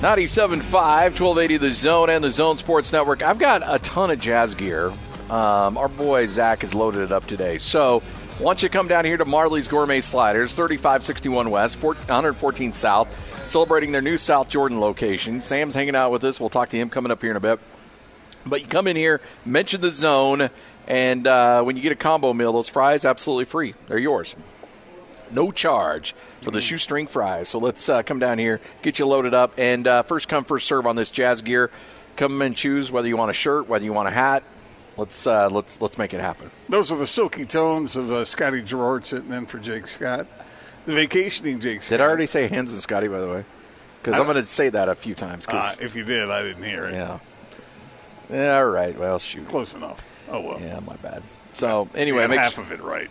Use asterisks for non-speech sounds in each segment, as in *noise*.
Ninety-seven five, twelve eighty, the Zone and the Zone Sports Network. I've got a ton of jazz gear. Um, our boy Zach has loaded it up today. So, once you come down here to Marley's Gourmet Sliders, 3561 West, 114 South, celebrating their new South Jordan location. Sam's hanging out with us. We'll talk to him coming up here in a bit. But you come in here, mention the zone, and uh, when you get a combo meal, those fries absolutely free. They're yours no charge for the shoestring fries. So let's uh, come down here, get you loaded up, and uh, first come, first serve on this jazz gear. Come and choose whether you want a shirt, whether you want a hat. Let's uh, let's let's make it happen. Those are the silky tones of uh, Scotty Garrard sitting in for Jake Scott, the vacationing Jake. Scott. Did I already say hands and Scotty by the way? Because I'm going to say that a few times. Uh, if you did, I didn't hear it. Yeah. Yeah. All right. Well, shoot. Close enough. Oh well. Yeah, my bad. So anyway, make half sure- of it right.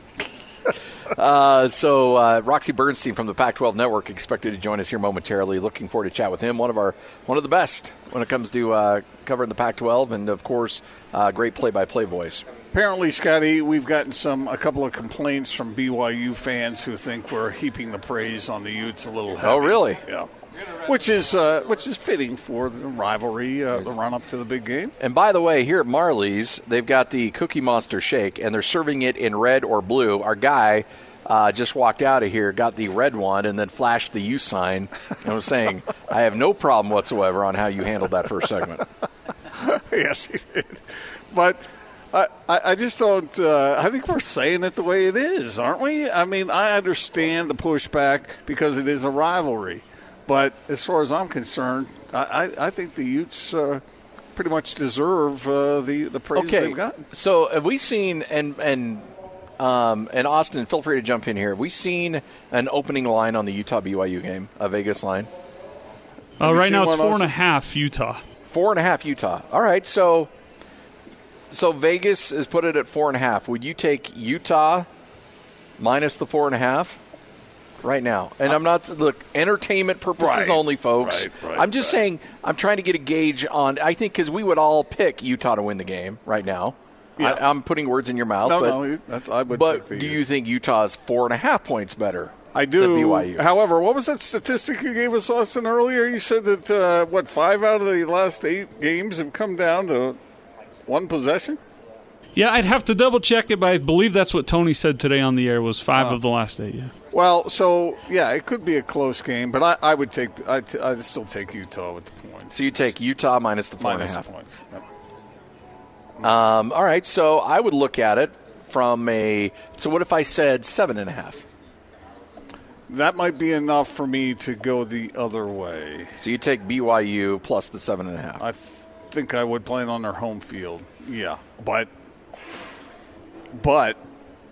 *laughs* Uh, so uh, Roxy Bernstein from the Pac-12 Network expected to join us here momentarily. Looking forward to chat with him. One of our one of the best when it comes to uh, covering the Pac-12, and of course, uh, great play-by-play voice. Apparently, Scotty, we've gotten some a couple of complaints from BYU fans who think we're heaping the praise on the Utes a little heavy. Oh, really? Yeah. Which is uh, which is fitting for the rivalry, uh, the run up to the big game. And by the way, here at Marley's, they've got the Cookie Monster Shake, and they're serving it in red or blue. Our guy uh, just walked out of here, got the red one, and then flashed the U sign. And was saying, *laughs* I have no problem whatsoever on how you handled that first segment. *laughs* yes, he did. But I, I just don't. Uh, I think we're saying it the way it is, aren't we? I mean, I understand the pushback because it is a rivalry, but as far as I'm concerned, I, I, I think the Utes uh, pretty much deserve uh, the the praise Okay, they've gotten. so have we seen and and um, and Austin, feel free to jump in here. Have we seen an opening line on the Utah BYU game, a Vegas line? Uh, right now it's one of four and a those? half Utah. Four and a half Utah. All right, so so Vegas has put it at four and a half. Would you take Utah minus the four and a half right now? And I'm not look entertainment purposes Right, only, folks. right, right, I'm just saying I'm trying to get a gauge on. I think because we would all pick Utah to win the game right now. Yeah. I, I'm putting words in your mouth, No, but no, that's, I would. but do you think Utah is four and a half points better? I do. BYU. However, what was that statistic you gave us, Austin, earlier? You said that uh, what five out of the last eight games have come down to one possession. Yeah, I'd have to double check it, but I believe that's what Tony said today on the air was five Oh. of the last eight. Yeah. Well, so yeah, it could be a close game, but I, I would take I t- I'd still take Utah with the points. So you take Utah minus the four Minus half. points. Yep. Um, all right, so I would look at it from a. So what if I said seven and a half? That might be enough for me to go the other way. So you take BYU plus the seven and a half. I th- think I would play it on their home field. Yeah, but but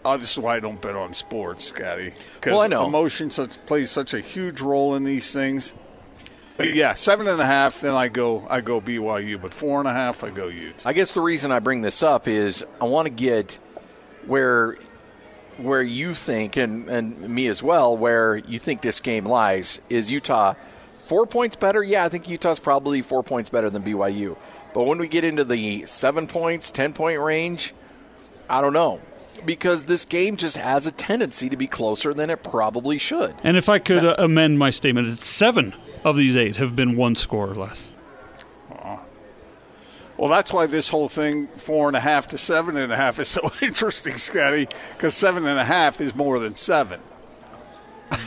uh, this is why I don't bet on sports, Scotty. Because Well, I know. emotion such, plays such a huge role in these things. But yeah, seven and a half. Then I go I go BYU, but four and a half I go Utes. I guess the reason I bring this up is I want to get where where you think and and me as well where you think this game lies is Utah four points better. Yeah, I think Utah's probably four points better than BYU. But when we get into the seven points, ten point range, I don't know because this game just has a tendency to be closer than it probably should. And if I could uh, amend my statement, it's seven of these eight have been one score or less. Well, that's why this whole thing, four and a half to seven and a half, is so *laughs* interesting, Scotty, because seven and a half is more than seven.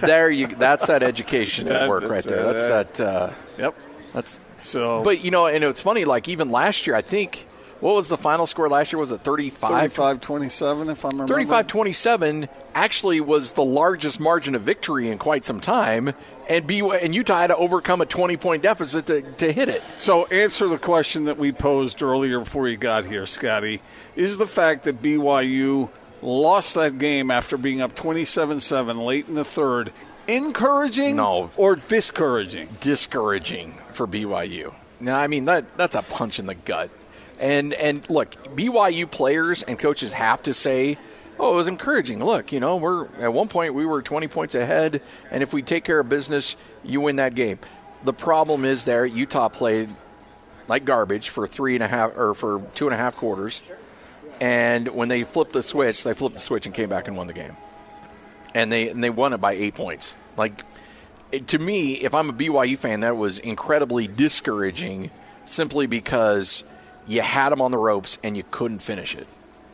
There you. That's that education at *laughs* work right That's, there. That's that. Uh, Yep. that's So, But you know, and it's funny. Like even last year, I think what was the final score last year? Was it 35? 35 27, if I'm remembering. 35-27 actually was the largest margin of victory in quite some time, and BYU and Utah had to overcome a twenty point deficit to, to hit it. So, answer the question that we posed earlier before you got here, Scotty. Is the fact that BYU lost that game after being up 27 7 late in the third encouraging No. or discouraging? Discouraging for BYU. No, I mean that that's a punch in the gut. And and look, BYU players and coaches have to say, "Oh, it was encouraging. Look, you know, we're at one point we were 20 points ahead, and if we take care of business, you win that game." The problem is there Utah played like garbage for three and a half or for two and a half quarters, and when they flipped the switch, they flipped the switch and came back and won the game, and they and they won it by eight points. Like to me, if I'm a BYU fan, that was incredibly discouraging, simply because you had them on the ropes and you couldn't finish it.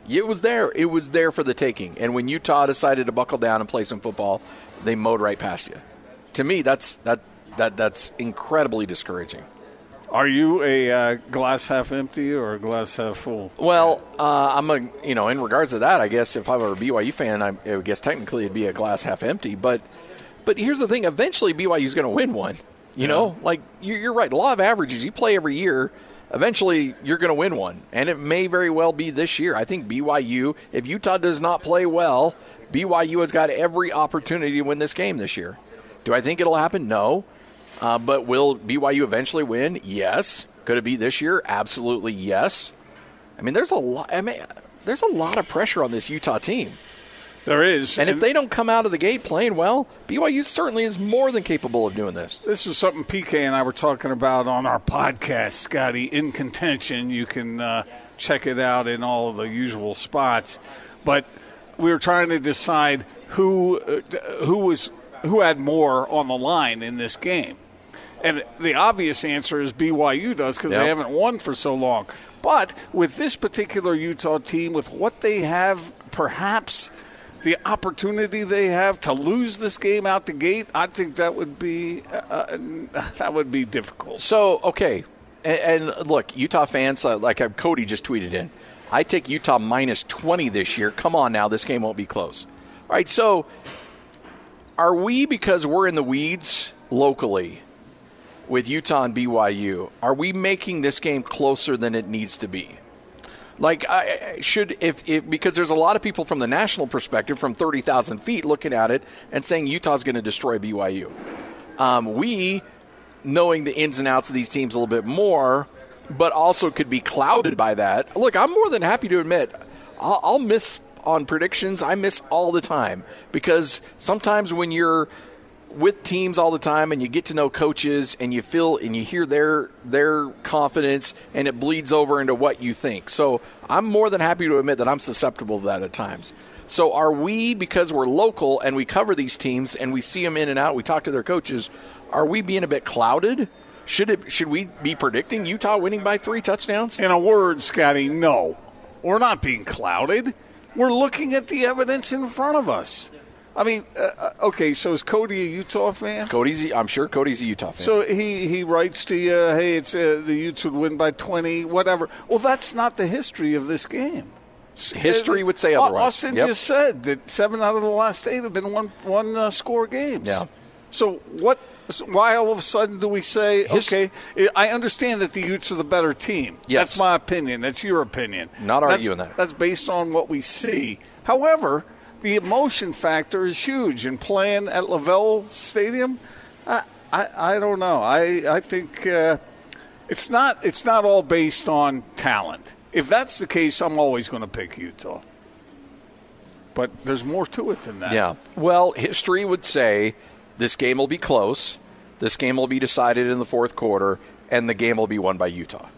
It was there. It was there for the taking. And when Utah decided to buckle down and play some football, they mowed right past you. To me, that's that that that's incredibly discouraging. Are you a uh, glass half empty or a glass half full? Well, uh, I'm a you know in regards to that, I guess if I were a BYU fan, I, I guess technically it'd be a glass half empty. But but here's the thing: eventually BYU's going to win one. You know, like you're, you're right. Law of averages. You play every year. Eventually, you're going to win one, and it may very well be this year. I think BYU, if Utah does not play well, BYU has got every opportunity to win this game this year. Do I think it'll happen? No. Uh, but will BYU eventually win? Yes. Could it be this year? Absolutely yes. I mean, there's a lot. I mean, there's a lot of pressure on this Utah team, There is. and if they don't come out of the gate playing well, BYU certainly is more than capable of doing this. This is something PK and I were talking about on our podcast, Scotty, in contention. You can uh, check it out in all of the usual spots. But we were trying to decide who uh, who was who had more on the line in this game. And the obvious answer is BYU does because Yep. they haven't won for so long. But with this particular Utah team, with what they have, perhaps the opportunity they have to lose this game out the gate, I think that would be uh, *laughs* that would be difficult. So okay, and, and look, Utah fans, uh, like uh, Cody just tweeted in, I take Utah minus twenty this year. Come on now, this game won't be close. All right, so are we because we're in the weeds locally with Utah and BYU? Are we making this game closer than it needs to be? Like, I should if, if because there's a lot of people from the national perspective, from thirty thousand feet, looking at it and saying Utah's going to destroy BYU. Um, we, knowing the ins and outs of these teams a little bit more, but also could be clouded by that. Look, I'm more than happy to admit I'll, I'll miss on predictions. I miss all the time because sometimes when you're with teams all the time and you get to know coaches and you feel and you hear their their confidence and it bleeds over into what you think. So I'm more than happy to admit that I'm susceptible to that at times. So are we because we're local and we cover these teams and we see them in and out, we talk to their coaches, are we being a bit clouded? Should it should we be predicting Utah winning by 3 touchdowns? In a word, Scotty, no, we're not being clouded. We're looking at the evidence in front of us. I mean, uh, uh, okay, so is Cody a Utah fan? Cody's I'm sure Cody's a Utah fan. So he, he writes to you, hey, it's uh, the Utes would win by 20, whatever. Well, that's not the history of this game. History would say otherwise. Austin Yep. just said that seven out of the last eight have been one one uh, score games. Yeah. So what? Why all of a sudden do we say His- okay? I understand that the Utes are the better team. Yes. That's my opinion. That's your opinion. Not That's- arguing that. That's based on what we see. However, the emotion factor is huge. And playing at LaVell Stadium, I I, I don't know. I I think uh, it's not it's not all based on talent. If that's the case, I'm always going to pick Utah. But there's more to it than that. Yeah. Well, history would say this game will be close. This game will be decided in the fourth quarter, and the game will be won by Utah.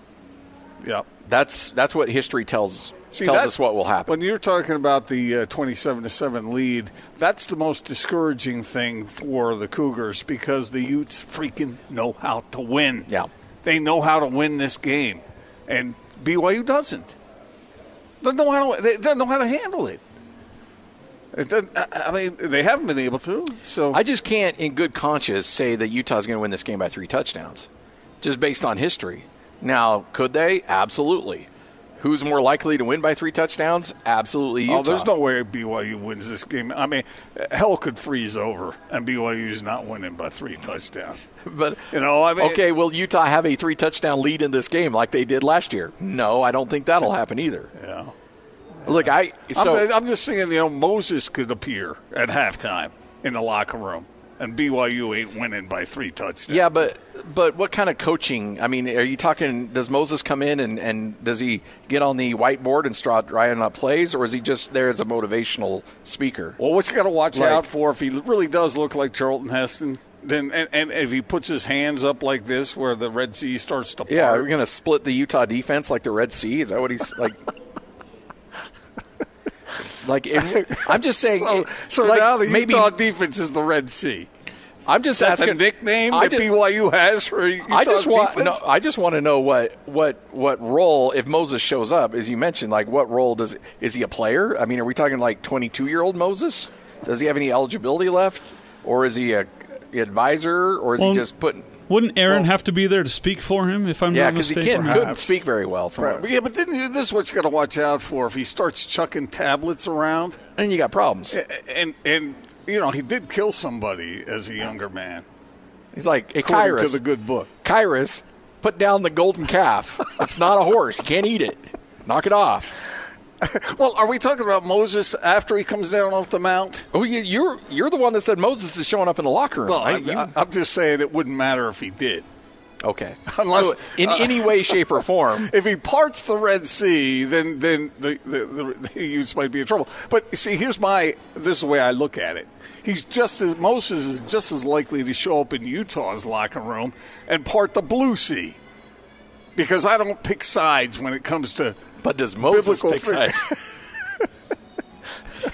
Yeah. That's that's what history tells See, tells us what will happen. When you're talking about the uh, 27 to 7 lead, that's the most discouraging thing for the Cougars because the Utes freaking know how to win. Yeah. They know how to win this game. And BYU doesn't. Doesn't know how to, they don't know how to handle it. I mean, they haven't been able to. So I just can't, in good conscience, say that Utah's going to win this game by three touchdowns, just based on history. Now, could they? Absolutely. Who's more likely to win by three touchdowns? Absolutely Utah. Oh, there's no way BYU wins this game. I mean, hell could freeze over, and BYU's not winning by three touchdowns. *laughs* But You know, I mean, okay, will Utah have a three touchdown lead in this game like they did last year? No, I don't think that'll happen either. Yeah. Look, I so I'm, I'm just saying, you know, Moses could appear at halftime in the locker room. And BYU ain't winning by three touchdowns. Yeah, but but what kind of coaching? I mean, are you talking? Does Moses come in and, and does he get on the whiteboard and start drawing up plays, or is he just there as a motivational speaker? Well, what you got to watch Like- out for if he really does look like Charlton Heston, then and, and if he puts his hands up like this, where the Red Sea starts to part. Yeah, are we going to split the Utah defense like the Red Sea? Is that what he's like? Like, if- *laughs* I'm just saying. So, so like, now the maybe Utah defense is the Red Sea. I'm just That's asking a nickname I that just- BYU has for Utah I just want no, defense? I just want to know what what what role if Moses shows up, as you mentioned, like what role does is he a player? I mean, are we talking like 22 year old Moses? Does he have any eligibility left, or is he a advisor, or is Well, he just putting? Wouldn't Aaron Well- have to be there to speak for him? If I'm not sure. Yeah, because he mistaken. can't couldn't speak very well. for Right. But yeah, but then you- this is what you got to watch out for. If he starts chucking tablets around, and you got problems. and and you know he did kill somebody as a younger man, He's like, hey, according to the good book. Kyrus, put down the golden calf. It's not a horse. You can't eat it. Knock it off. *laughs* Well, are we talking about Moses after he comes down off the mount? Oh, you, you're you're the one that said Moses is showing up in the locker room. Well, I, right? You- I, I'm just saying it wouldn't matter if he did. okay. *laughs* unless- so in uh, any way, shape, or *laughs* form, If he parts the Red Sea, then then the the, the, the might be in trouble. But see, here's my this is the way I look at it. He's just as Moses is just as likely to show up in Utah's locker room and part the Blue Sea, because I don't pick sides when it comes to but does Moses biblical pick fig- sides?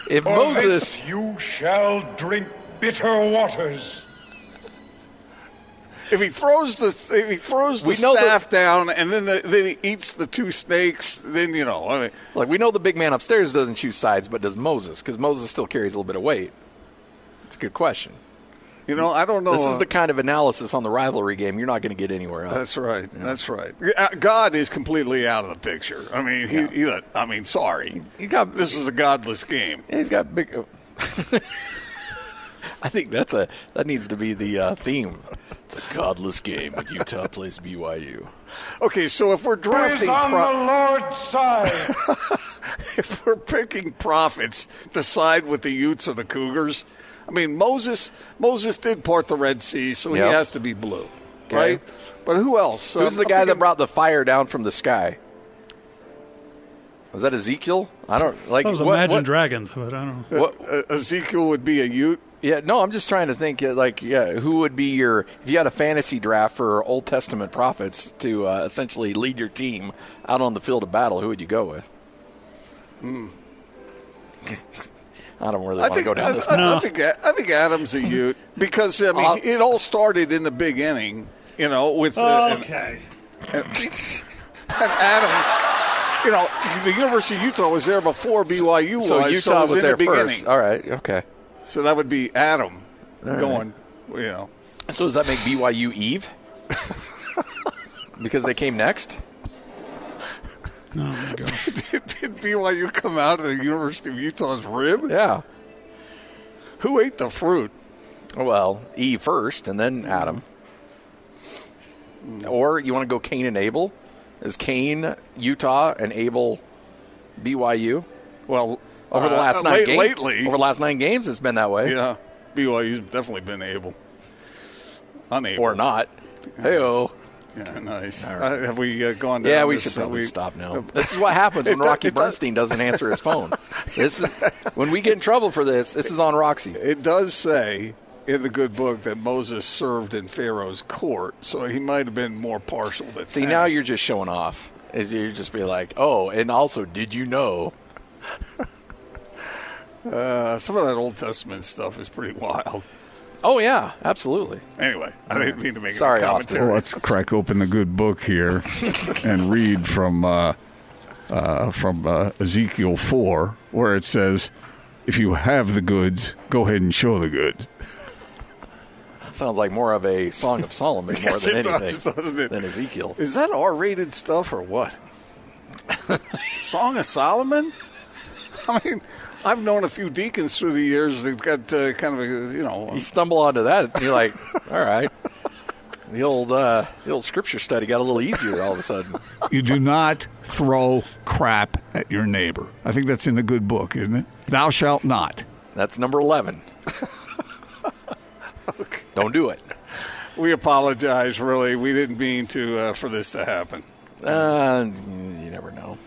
*laughs* if For Moses, this you shall drink bitter waters. If he throws the if he throws the We know that- staff down and then the, then he eats the two snakes, then you know. I mean, like we know the big man upstairs doesn't choose sides, but does Moses? Because Moses still carries a little bit of weight. It's a good question. You know, I don't know. This uh, is the kind of analysis on the rivalry game you're not going to get anywhere else. That's right. That's right. Uh, God is completely out of the picture. I mean, he, he, I mean, sorry. He got This is a godless game. He's got big. *laughs* I think that's a that needs to be the uh, theme. It's a godless game. when Utah plays BYU. Okay, so if we're Who is drafting, on pro- the Lord's side? *laughs* if we're picking prophets to side with the Utes or the Cougars, I mean, Moses Moses did part the Red Sea, so Yep. he has to be blue, Okay. right? But who else? Who's Um, the I'm guy that brought the fire down from the sky? Was that Ezekiel? I don't like. That was what, Imagine what- Dragons, but I don't know. what- uh, Ezekiel would be a Ute? yeah, no, I'm just trying to think. uh, Like, yeah, who would be your if you had a fantasy draft for Old Testament prophets to uh, essentially lead your team out on the field of battle? Who would you go with? *laughs* I don't really I want to go down I, this. I- I think I think Adam's a *laughs* Ute because I mean Uh, it all started in the beginning, you know, with uh, and- Okay. and Adam. You know, the University of Utah was there before BYU was. So Utah it was, was, in there the beginning. first. All right, okay. So that would be Adam going. You know, So does that make BYU Eve? *laughs* because they came next. Oh my gosh. *laughs* did, did BYU come out of the University of Utah's rib? Yeah. Who ate the fruit? Well, Eve first, and then Adam. Or you want to go Cain and Abel? Is Cain Utah and Abel BYU? Well, Over the uh, last nine late- games, lately, over the last nine games, it's been that way, yeah, BYU's definitely been able, unable or not. Hey, Yeah, nice. right. Uh, have we uh, gone? Down yeah, we this, should uh, probably we- stop now. *laughs* This is what happens when It does- Roxy does- Bernstein doesn't answer his phone. This is when we get in trouble for this. This is on Roxy. It does say in the good book that Moses served in Pharaoh's court, so he might have been more partial to See, now you're just showing off. Is you just be like, oh, and also, did you know? uh, some of that Old Testament stuff is pretty wild. Oh yeah, absolutely. Anyway, I didn't mean to make Sorry, a Austin. commentary. Well, let's crack open the good book here *laughs* and read from uh, uh, from uh, Ezekiel four, where it says, "If you have the goods, go ahead and show the goods." Sounds like more of a Song of Solomon more Yes, than it anything does, it? than Ezekiel. Is that R-rated stuff or what? *laughs* Song of Solomon? I mean, I've known a few deacons through the years that got uh, kind of a you know You stumble onto that, and you're like, *laughs* all right. The old uh, the old scripture study got a little easier all of a sudden. You do not throw crap at your neighbor. I think that's in the good book, isn't it? Thou shalt not. That's number eleven. *laughs* Don't do it. We apologize. Really, we didn't mean to uh, for this to happen. Uh, you never know.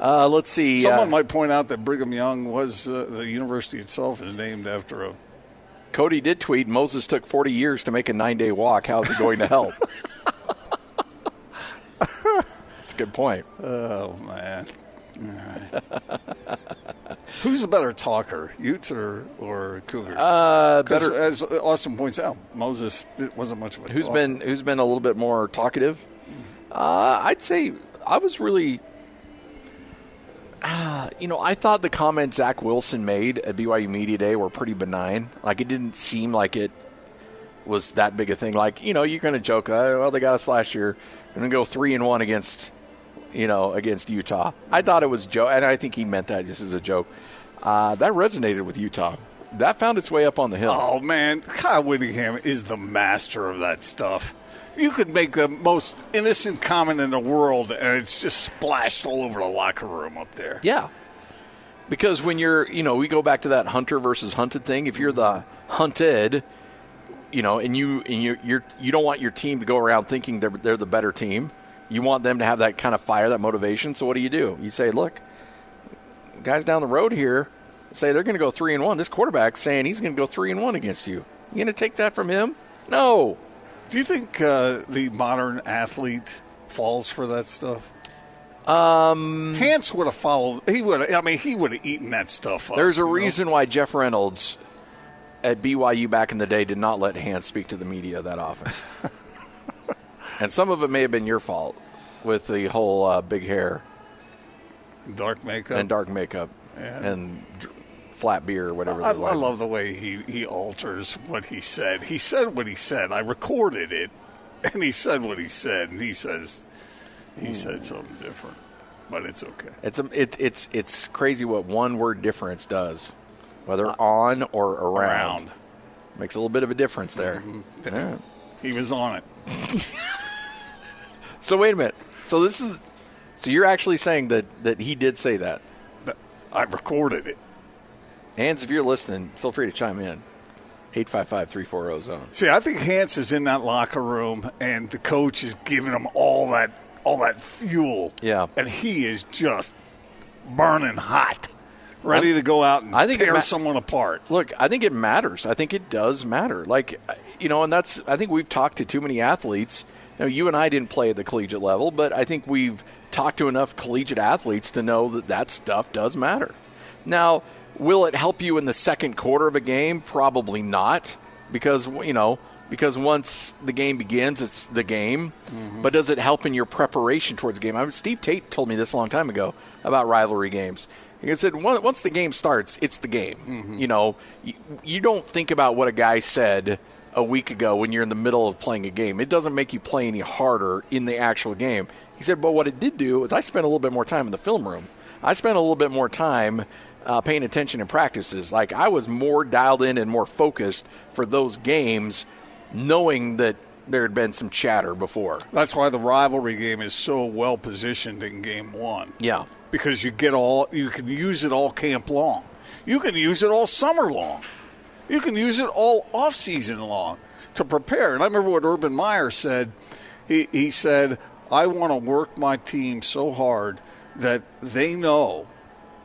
Uh, let's see. Someone uh, might point out that Brigham Young was uh, the university itself is named after a. Cody did tweet Moses took 40 years to make a nine day walk. How's it going to help? *laughs* That's a good point. Oh man. Right. Who's the better talker, Utes or, or Cougars? Uh, better. as Austin points out, Moses wasn't much of a Who's talker. been who's been a little bit more talkative? Uh, I'd say I was really. Uh, you know, I thought the comments Zach Wilson made at BYU Media Day were pretty benign. Like it didn't seem like it was that big a thing. Like you know, you're going to joke, oh, well, they got us last year, and go three and one against, you know, against Utah. I thought it was joke, and I think he meant that just as a joke. Uh, that resonated with Utah. That found its way up on the hill. Oh man, Kyle Whittingham is the master of that stuff. You could make the most innocent comment in the world, and it's just splashed all over the locker room up there. Yeah. Because when you're, you know, we go back to that hunter versus hunted thing. If you're the hunted, you know, and you and you you're you don't want your team to go around thinking they're they're the better team. You want them to have that kind of fire, that motivation. So what do you do? You say, look, guys down the road here say they're going to go three and one. This quarterback's saying he's going to go three and one against you. You going to take that from him? No. Do you think uh, the modern athlete falls for that stuff? Um, Hans would have followed. He would. I mean, he would have eaten that stuff up. There's a you know? reason why Jeff Reynolds at BYU back in the day did not let Hans speak to the media that often. *laughs* and some of it may have been your fault with the whole uh, big hair dark makeup. and dark makeup and dr- flat beer or whatever. I, I love the way he, he alters what he said. He said what he said. I recorded it, and he said what he said, and he says he hmm. said something different, but it's okay. It's a, it, it's it's crazy what one word difference does, whether uh, on or around. Around. Makes a little bit of a difference there. Mm-hmm. Yeah. He was on it. *laughs* So wait a minute. So this is so you're actually saying that that he did say that. I recorded it. Hans, if you're listening, feel free to chime in. 855-340 zone. See, I think Hans is in that locker room, and the coach is giving him all that all that fuel. Yeah. and he is just burning hot, ready to go out and I think tear ma- someone apart. Look, I think it matters. I think it does matter. Like, you know, and that's, I think we've talked to too many athletes. Know, you and I didn't play at the collegiate level, but I think we've talked to enough collegiate athletes to know that that stuff does matter. Now, will it help you in the second quarter of a game? Probably not, because, you know, because once the game begins, it's the game. Mm-hmm. But does it help in your preparation towards the game? I mean, Steve Tate told me this a long time ago about rivalry games. He said, "Once the game starts, it's the game. Mm-hmm. You know, you, you don't think about what a guy said a week ago when you're in the middle of playing a game. It doesn't make you play any harder in the actual game." He said, "But what it did do is I spent a little bit more time in the film room. I spent a little bit more time." Uh, paying attention in practices, like I was more dialed in and more focused for those games, knowing that there had been some chatter before. That's why the rivalry game is so well positioned in game one. Yeah, because you get all you can use it all camp long. You can use it all summer long. You can use it all off season long to prepare. And I remember what Urban Meyer said. He he said, "I want to work my team so hard that they know."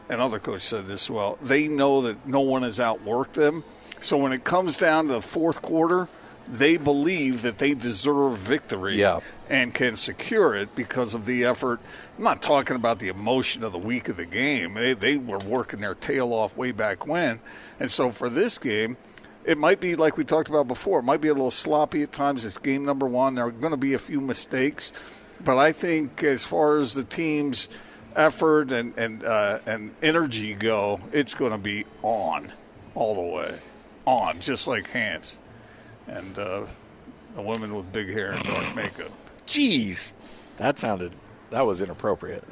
And other coaches said this as well. They know that no one has outworked them. So when it comes down to the fourth quarter, they believe that they deserve victory Yeah. and can secure it because of the effort. I'm not talking about the emotion of the week of the game. They, they were working their tail off way back when. And so for this game, it might be like we talked about before. It might be a little sloppy at times. It's game number one. There are going to be a few mistakes. But I think as far as the team's effort and, and, uh, and energy go, it's going to be on all the way. On, just like Hans. And uh, the women with big hair and dark makeup. jeez, that sounded that was inappropriate.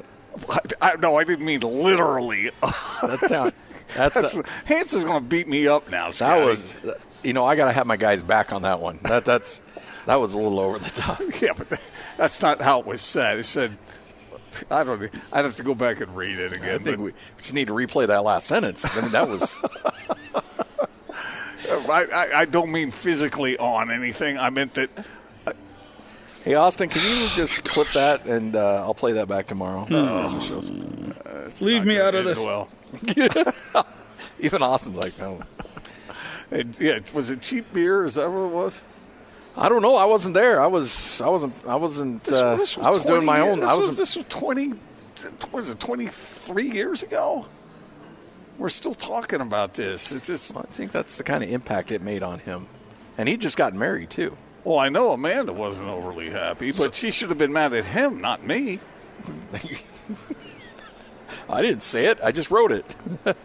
I, I, no, I didn't mean literally. That sounds. *laughs* that's, That's, Hans is going to beat me up now. that Scotty. was you know I got to have my guys back on that one. That that's that was a little over the top. *laughs* yeah, but that's not how it was said. It said, I don't. I'd have to go back and read it again. I think but we just need to replay that last sentence. I mean that was I, *laughs* I, I, I don't mean physically on anything. I meant that. Hey, Austin, can you just clip that and uh, I'll play that back tomorrow? it's Leave me out of this. Well, *laughs* Even Austin's like, no. It- yeah, was it cheap beer? Is that what it was? I don't know. I wasn't there. I was. I wasn't. I wasn't. This- Uh, this I was doing my years- own. This I was, was. this was twenty. What was it? Twenty three years ago. We're still talking about this. It's just. I think that's the kind of impact it made on him, and he just got married too. Well, I know Amanda wasn't overly happy, but she should have been mad at him, not me. *laughs* I didn't say it. I just wrote it. *laughs*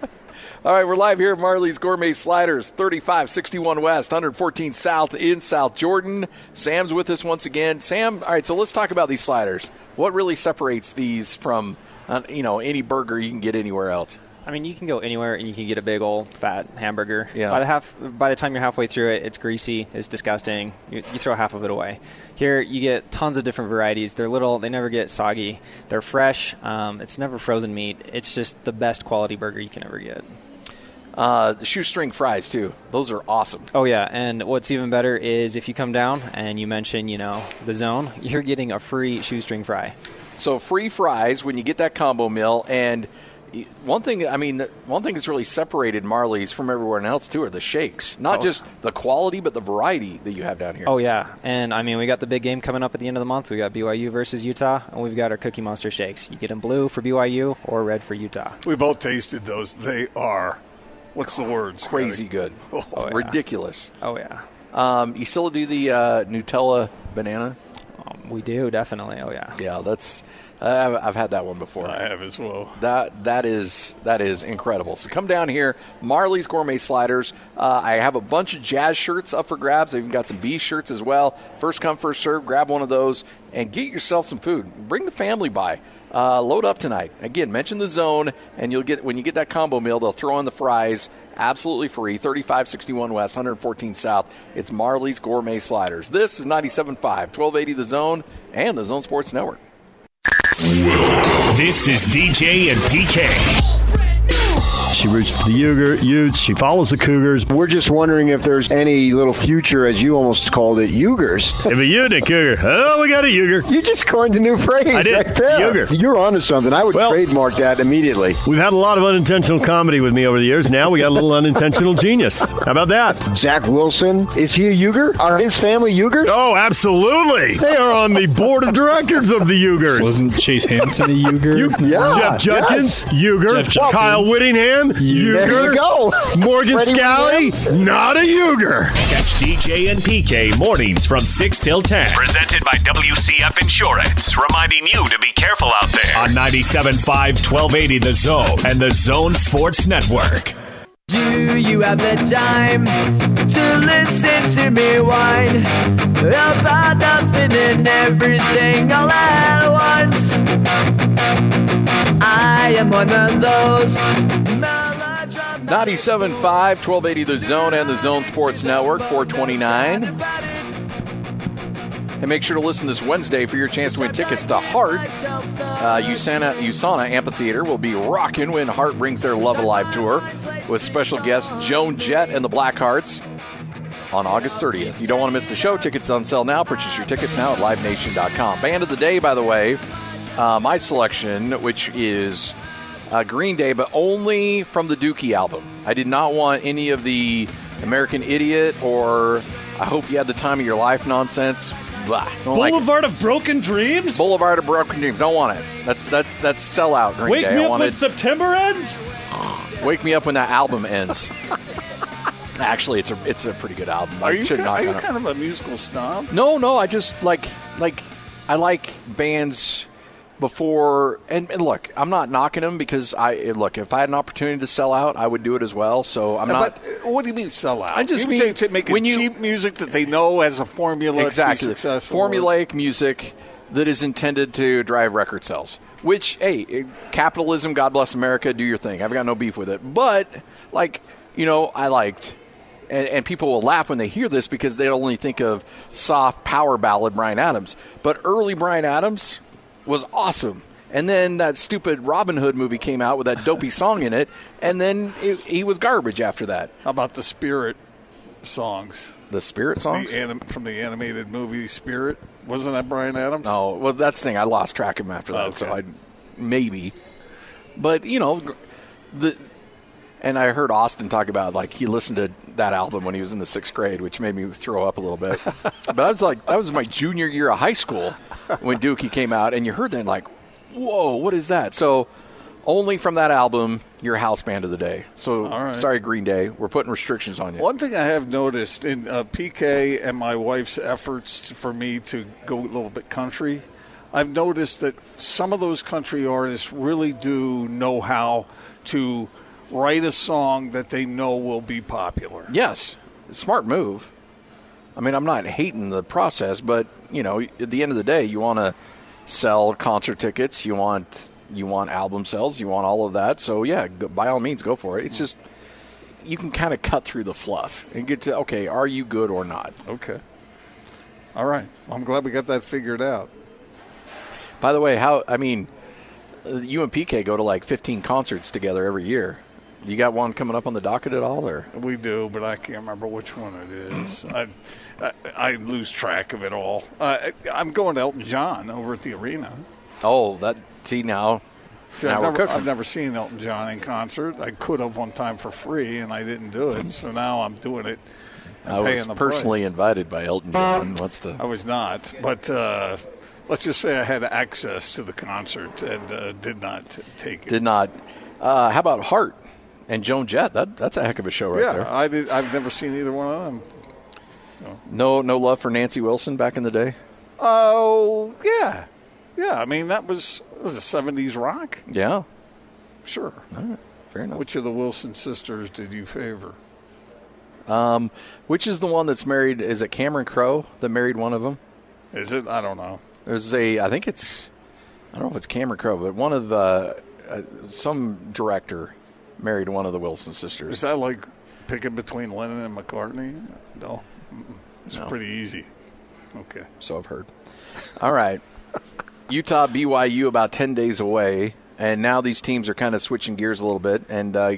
All right, we're live here at Marley's Gourmet Sliders, 3561 West, 114 South in South Jordan. Sam's with us once again. Sam, all right, so let's talk about these sliders. What really separates these from, uh, you know, any burger you can get anywhere else? I mean, you can go anywhere and you can get a big old fat hamburger. Yeah. By the half, by the time you're halfway through it, it's greasy, it's disgusting. You, you throw half of it away. Here, you get tons of different varieties. They're little, they never get soggy. They're fresh. Um, it's never frozen meat. It's just the best quality burger you can ever get. Uh, the shoestring fries, too. Those are awesome. Oh yeah, and what's even better is if you come down and you mention, you know, the zone, *laughs* you're getting a free shoestring fry. So free fries when you get that combo meal, and one thing I mean, one thing that's really separated Marley's from everywhere else too are the shakes. Not Oh. just the quality, but the variety that you have down here. Oh yeah, and I mean we got the big game coming up at the end of the month. We got BYU versus Utah, and we've got our Cookie Monster shakes. You get them blue for BYU or red for Utah. We both tasted those. They are. What's the words? crazy good, *laughs* Oh, yeah. ridiculous. Oh yeah, Um, you still do the uh, Nutella banana? um, we do definitely. Oh yeah. Yeah, that's. I've, I've had that one before. I have as well. That that is that is incredible. So come down here, Marley's Gourmet Sliders. Uh, I have a bunch of jazz shirts up for grabs. I even got some B shirts as well. First come, first serve. Grab one of those and get yourself some food. Bring the family by. Uh, load up tonight. Again, mention the zone, and you'll get when you get that combo meal. They'll throw in the fries, absolutely free. Thirty-five sixty-one West, one hundred fourteen South. It's Marley's Gourmet Sliders. This is 97.5, 1280 The Zone, and the Zone Sports Network. This is DJ and PK. She roots for the Uger, Utes. She follows the Cougars. We're just wondering if there's any little future, as you almost called it, Ugers. If a Ute, a Cougar. Oh, we got a Uger. You just coined a new phrase I did. right there. Uger. You're onto something. I would Well- trademark that immediately. We've had a lot of unintentional comedy with me over the years. Now we got a little unintentional genius. How about that? Zach Wilson, is he a Uger? Are his family Ugers? Oh, absolutely. They are on the board of directors of the Ugers. Wasn't Chase Hansen a Uger? You, Yeah, Jeff Judkins, yes. Uger. Jeff Judkins. Kyle Whittingham, Uger. There you go. Morgan *laughs* Freddie Scalley, not a Uger. Catch DJ and PK mornings from 6 till 10. Presented by WCF Insurance, reminding you to be careful out there. On 97.5, 1280 The Zone and the Zone Sports Network. Do you have the time to listen to me whine about nothing and everything all at once? I am one of those melodramatic 97.5, 1280 The Zone and the Zone Sports Network, 429. And make sure to listen this Wednesday for your chance to win tickets to Heart. Uh, USANA, USANA Amphitheater will be rocking when Heart brings their Love Alive tour with special guest Joan Jett and the Blackhearts on August 30th. You don't want to miss the show. Tickets on sale now. Purchase your tickets now at livenation.com. Band of the day, by the way, uh, my selection, which is uh, Green Day, but only from the Dookie album. I did not want any of the American Idiot or I Hope You Had the Time of Your Life nonsense. Blah, don't like. Boulevard of Broken Dreams? Boulevard of Broken Dreams. Don't want it. That's that's that's sellout. Green Wake Day. me I up wanted when September ends? Wake Me Up when that album ends. *laughs* Actually, it's a it's a pretty good album. Are I you, should ki- knock are you kind of a musical snob? No, no, I just like like I like bands before and, and look, I'm not knocking them because I look, if I had an opportunity to sell out, I would do it as well. So I'm not but uh, what do you mean sell out? I just you mean take, to make when you- cheap music that they know as a formula exactly to be successful. formulaic music that is intended to drive record sales. Which, hey, capitalism, God bless America, do your thing. I've got no beef with it. But, like, you know, I liked, and, and people will laugh when they hear this because they only think of soft power ballad Bryan Adams. But early Bryan Adams was awesome. And then that stupid Robin Hood movie came out with that dopey *laughs* song in it, and then it, he was garbage after that. How about the spirit? songs. The Spirit songs. The anim- from the animated movie Spirit. Wasn't that Bryan Adams? No, well, that's the thing. I lost track of him after that, so I maybe. But you know, the and I heard Austin talk about like he listened to that album when he was in the sixth grade, which made me throw up a little bit. *laughs* but I was like, that was my junior year of high school when Dookie came out, and you heard that like, whoa, what is that? So. Only from that album, your house band of the day. So, All right. sorry, Green Day, we're putting restrictions on you. One thing I have noticed in uh, PK and my wife's efforts for me to go a little bit country, I've noticed that some of those country artists really do know how to write a song that they know will be popular. Yes, smart move. I mean, I'm not hating the process, but you know, at the end of the day, you want to sell concert tickets. You want you want album sales. You want all of that. So yeah, go, by all means, go for it. It's just you can kind of cut through the fluff and get to okay, are you good or not? Okay. All right. Well, I'm glad we got that figured out. By the way, how I mean, uh, you and PK go to like 15 concerts together every year. You got one coming up on the docket at all, or We do, but I can't remember which one it is. *clears throat* I, I, I lose track of it all. Uh, I'm going to Elton John over at the arena. oh, that see now. See, now I've, never. I've never seen Elton John in concert. I could have one time for free, and I didn't do it. So now I'm doing it. I was personally price. invited by Elton John. What's the I was not, but uh, let's just say I had access to the concert and uh, did not take it. did not. Uh, how about Heart and Joan Jett? That that's a heck of a show right yeah, there. I did. I've never seen either one of them. No, no love for Nancy Wilson back in the day. Oh, yeah, yeah. I mean, that was was a '70s rock. Yeah, Sure. fair enough. Which of the Wilson sisters did you favor? Um, which is the one that's married? Is it Cameron Crowe that married one of them? Is it? I don't know. There's a, I think it's, I don't know if it's Cameron Crowe, but one of uh, uh, some director married one of the Wilson sisters. Is that like picking between Lennon and McCartney? No. It's No. pretty easy. Okay. so I've heard. All right. Utah BYU about 10 days away, and now these teams are kind of switching gears a little bit and uh,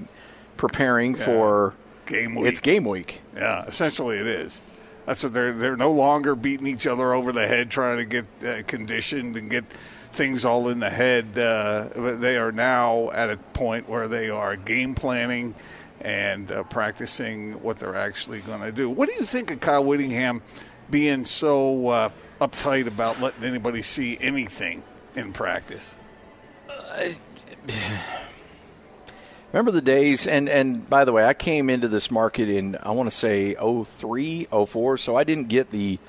preparing for Game week. it's game week. Yeah, essentially it is. That's what they're they're no longer beating each other over the head trying to get uh, conditioned and get things all in the head. Uh, they are now at a point where they are game planning and uh, practicing what they're actually going to do. What do you think of Kyle Whittingham being so uh, uptight about letting anybody see anything in practice? *sighs* Remember the days, and, and by the way, I came into this market in, I want to say 03, 04, so I didn't get the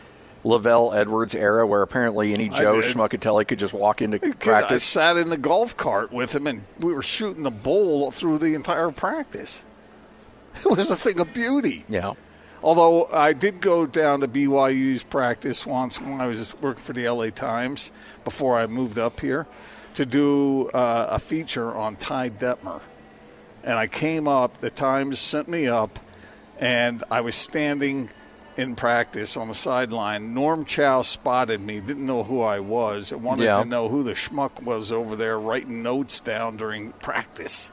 LaVell Edwards era where apparently any Joe. Schmuckatelli could just walk into practice. I sat in the golf cart with him, and we were shooting the bull through the entire practice. *laughs* It was a thing of beauty. Yeah. Although I did go down to BYU's practice once when I was working for the LA Times before I moved up here to do uh, a feature on Ty Detmer. And I came up, the Times sent me up, and I was standing in practice on the sideline. Norm Chow spotted me, didn't know who I was, and wanted Yeah. to know who the schmuck was over there writing notes down during practice.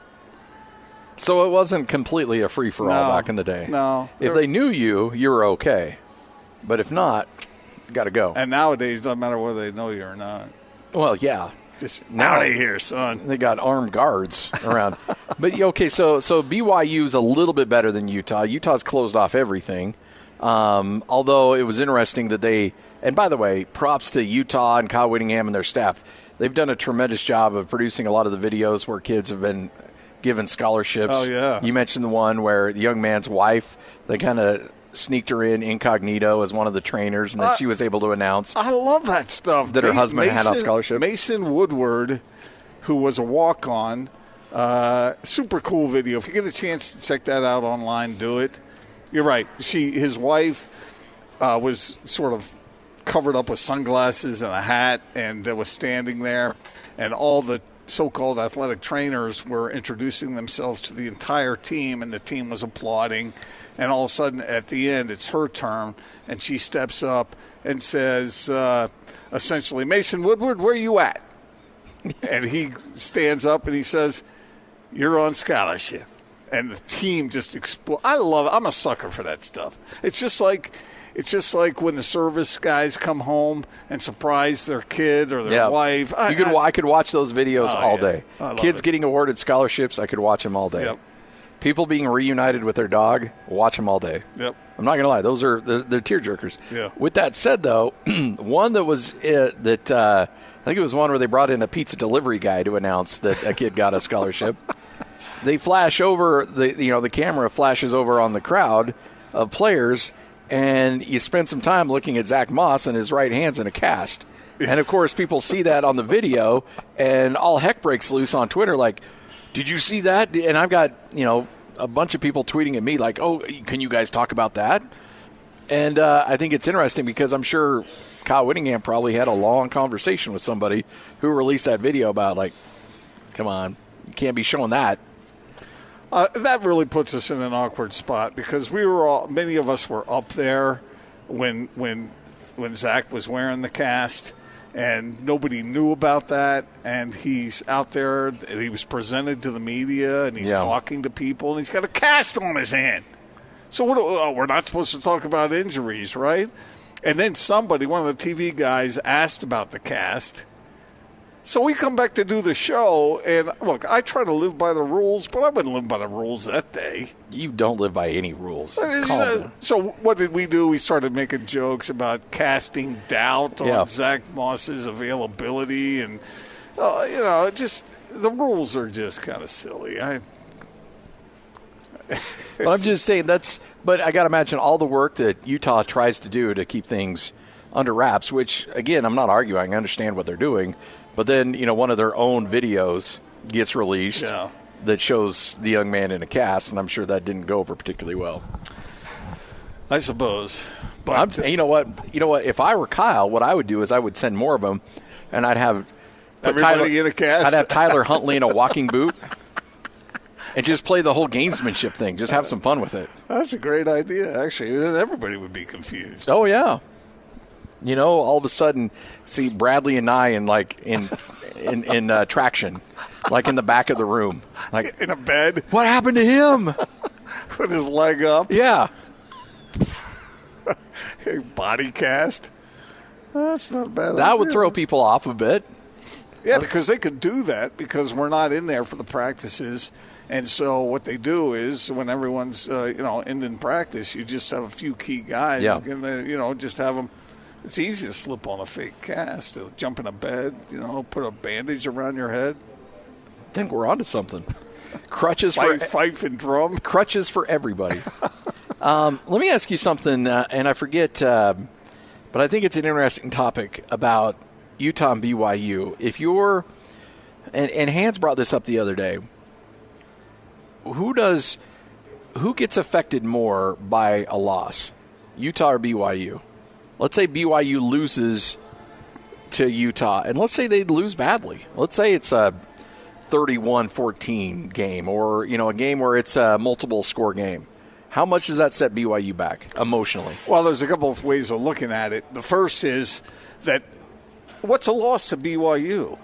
So it wasn't completely a free for all No. back in the day. No. If they knew you, you were okay. But if not, got to go. And nowadays, doesn't matter whether they know you or not. Well, yeah. Just Now- out of here, son. They got armed guards around. *laughs* but okay, so so BYU's a little bit better than Utah. Utah's closed off everything. Um, although it was interesting that they and by the way, props to Utah and Kyle Whittingham and their staff. They've done a tremendous job of producing a lot of the videos where kids have been given scholarships. Oh, yeah. You mentioned the one where the young man's wife, they kind of sneaked her in incognito as one of the trainers, and then Uh, she was able to announce. I love that stuff. That her husband had a scholarship? Mason Woodward, who was a walk on, uh, super cool video. If you get a chance to check that out online, do it. You're right. She, his wife, uh, was sort of covered up with sunglasses and a hat, and was standing there, and all the so-called athletic trainers were introducing themselves to the entire team, and the team was applauding. And all of a sudden, at the end, it's her turn, and she steps up and says, uh, essentially, Mason Woodward, where are you at? *laughs* and he stands up and he says, "You're on scholarship." And the team just explode. I love. it. I'm a sucker for that stuff. It's just like. It's just like when the service guys come home and surprise their kid or their yeah. wife. you could, I, could watch those videos Oh, all yeah. day. Kids it. getting awarded scholarships, I could watch them all day. Yep. People being reunited with their dog, watch them all day. Yep. I'm not gonna lie; those are they're, they're tear jerkers. Yeah. With that said, though, *clears throat* one that was uh, that uh, I think it was one where they brought in a pizza delivery guy to announce that a kid got a scholarship. *laughs* they flash over the you know the camera flashes over on the crowd of players, and you spend some time looking at Zach Moss and his right hand's in a cast. And of course, people see that on the video, and all heck breaks loose on Twitter. Like, did you see that? And I've got you know a bunch of people tweeting at me like, "Oh, can you guys talk about that?" And uh, I think it's interesting because I'm sure Kyle Whittingham probably had a long conversation with somebody who released that video about like, "Come on, you can't be showing that." Uh, that really puts us in an awkward spot because we were all many of us were up there when when when Zach was wearing the cast and nobody knew about that and he's out there and he was presented to the media and he's Yeah. talking to people and he's got a cast on his hand. So what, oh, we're not supposed to talk about injuries, right? And then somebody, one of the TV guys, asked about the cast. So we come back to do the show, and look, I try to live by the rules, but I wouldn't live by the rules that day. You don't live by any rules. Uh, So, what did we do? We started making jokes about casting doubt on Yeah. Zach Moss's availability, and uh, you know, just the rules are just kind of silly. I But I'm just saying that's. But I got to imagine all the work that Utah tries to do to keep things under wraps. Which again, I'm not arguing. I understand what they're doing. But then you know, one of their own videos gets released Yeah. that shows the young man in a cast, and I'm sure that didn't go over particularly well. I suppose, but I'm, you know what? You know what? If I were Kyle, what I would do is I would send more of them, and I'd have Tyler, in a cast? I'd have Tyler Huntley in a *laughs* walking boot, and just play the whole gamesmanship thing. Just have some fun with it. that's a great idea. Actually, then everybody would be confused. Oh yeah. You know, all of a sudden, see Bradley and I in like in in in uh, traction, like in the back of the room. Like, *laughs* In a bed what happened to him? *laughs* with his leg up, Yeah, *laughs* body cast. That's not a bad. that would throw people off a bit. Yeah, because they could do that because we're not in there for the practices. And so what they do is when everyone's uh, you know ending practice, you just have a few key guys. Yeah. And, uh, you know, just have them. It's easy to slip on a fake cast, to jump in a bed, you know, put a bandage around your head, I think we're onto something. Crutches fight, for fife and drum. crutches for everybody. *laughs* um, let me ask you something, uh, and I forget, um but I think it's an interesting topic about Utah and BYU. If you're, and, and Hans brought this up the other day, who does, who gets affected more by a loss, Utah or BYU? Let's say BYU loses to Utah, and let's say they lose badly. Let's say it's a 31-14 game or you know a game where it's a multiple score game how much does that set byu back emotionally Well, there's a couple of ways of looking at it. The first is that what's a loss to BYU?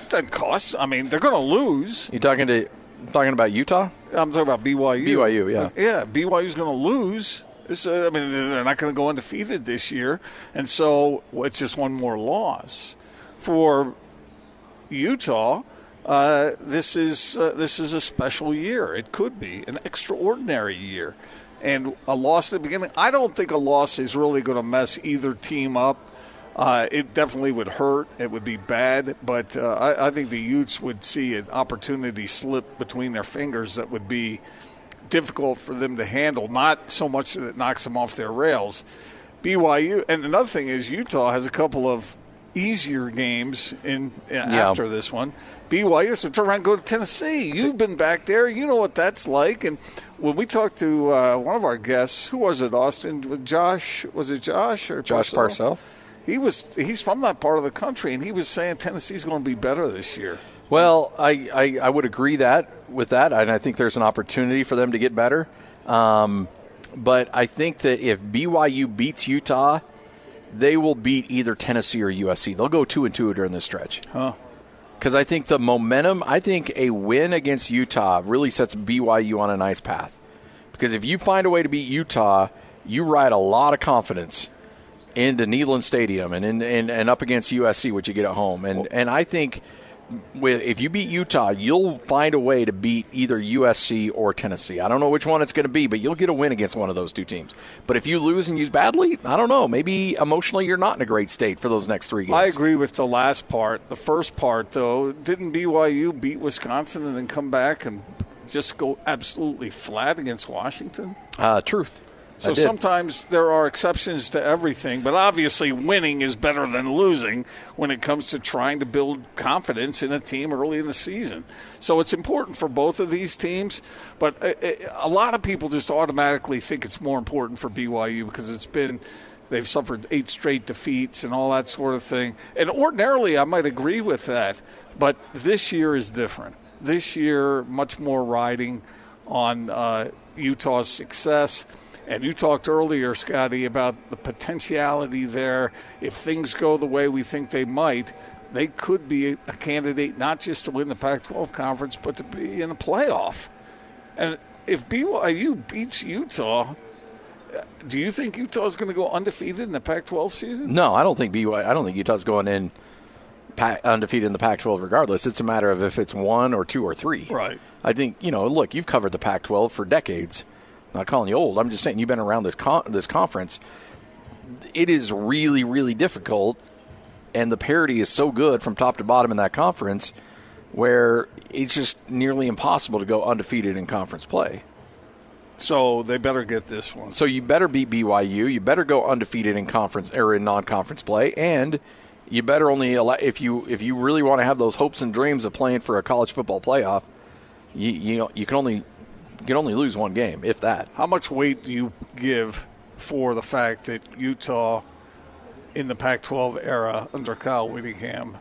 It doesn't cost. I mean, they're going to lose. you talking to talking about utah I'm talking about BYU. BYU, yeah. Yeah, BYU's going to lose. It's, uh, I mean, they're not going to go undefeated this year, and so it's just one more loss for Utah. Uh, this is uh, this is a special year. It could be an extraordinary year, and a loss at the beginning. I don't think a loss is really going to mess either team up. Uh, it definitely would hurt. It would be bad, but uh, I, I think the Utes would see an opportunity slip between their fingers that would be difficult for them to handle. Not so much that it knocks them off their rails. BYU, and another thing is Utah has a couple of easier games in after this one. BYU to turn around and go to Tennessee. You've been back there. You know what that's like. And when we talked to uh, one of our guests, who was it, Austin? Josh? Was it Josh or josh parcell He was. He's from that part of the country, and he was saying Tennessee's going to be better this year. Well I, I i would agree that with that and i think there's an opportunity for them to get better um, but i think that if byu beats utah they will beat either tennessee or usc they'll go two and two during this stretch Huh. because I think the momentum. I think a win against Utah really sets BYU on a nice path. Because if you find a way to beat Utah, you ride a lot of confidence into Neyland Stadium and in, and, and up against USC, which you get at home. And and I think with if you beat Utah, you'll find a way to beat either USC or Tennessee. I don't know which one it's going to be, but you'll get a win against one of those two teams. But if you lose and use badly, I don't know. Maybe emotionally you're not in a great state for those next three games. I agree with the last part. The first part, though, didn't BYU beat Wisconsin and then come back and just go absolutely flat against Washington? Uh, truth. So sometimes there are exceptions to everything, but obviously winning is better than losing when it comes to trying to build confidence in a team early in the season. So it's important for both of these teams, but a, a lot of people just automatically think it's more important for BYU because it's been they've suffered eight straight defeats and all that sort of thing. And ordinarily I might agree with that, but this year is different. This year much more riding on uh, Utah's success. And you talked earlier, Scotty, about the potentiality there. If things go the way we think they might, they could be a candidate not just to win the Pac 12 conference, but to be in a playoff. And if BYU beats Utah, do you think Utah is going to go undefeated in the Pac 12 season? No, I don't think BYU, I don't think Utah's going in undefeated in the Pac 12 regardless. It's a matter of if it's one or two or three. Right. I think, you know, look, you've covered the Pac 12 for decades not calling you old. I'm just saying you've been around this con- this conference. It is really really difficult, and the parity is so good from top to bottom in that conference, where it's just nearly impossible to go undefeated in conference play. So they better get this one. So you better beat BYU. You better go undefeated in conference or in non-conference play, and you better only allow, if you if you really want to have those hopes and dreams of playing for a college football playoff. You you know you can only you can only lose one game, if that. How much weight do you give for the fact that Utah, in the Pac 12 era under Kyle Whittingham,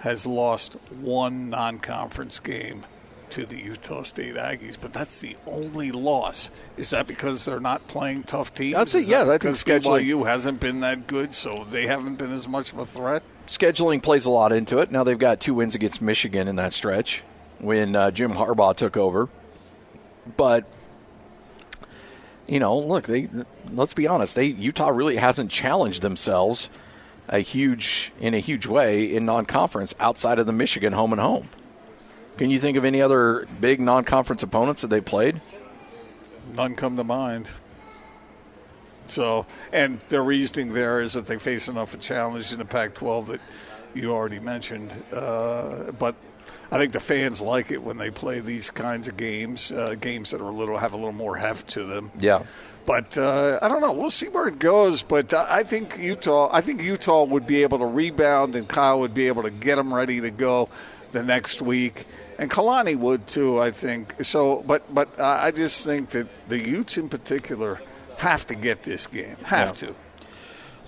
has lost one non conference game to the Utah State Aggies, but that's the only loss. Is that because they're not playing tough teams? That's it. Yeah, I think scheduling BYU hasn't been that good, so they haven't been as much of a threat. Scheduling plays a lot into it. Now they've got two wins against Michigan in that stretch when uh, Jim Harbaugh took over. But you know, look, they let's be honest, they Utah really hasn't challenged themselves a huge in a huge way in non-conference outside of the Michigan home and home. Can you think of any other big non-conference opponents that they played? None come to mind. So, and their reasoning there is that they face enough of a challenge in the Pac-12 that you already mentioned. Uh, but I think the fans like it when they play these kinds of games, uh, games that are a little have a little more heft to them. Yeah. But uh, I don't know. We'll see where it goes. But I think Utah. I think Utah would be able to rebound, and Kyle would be able to get them ready to go the next week, and Kalani would too. I think so. But but uh, I just think that the Utes in particular have to get this game. Have yeah. to.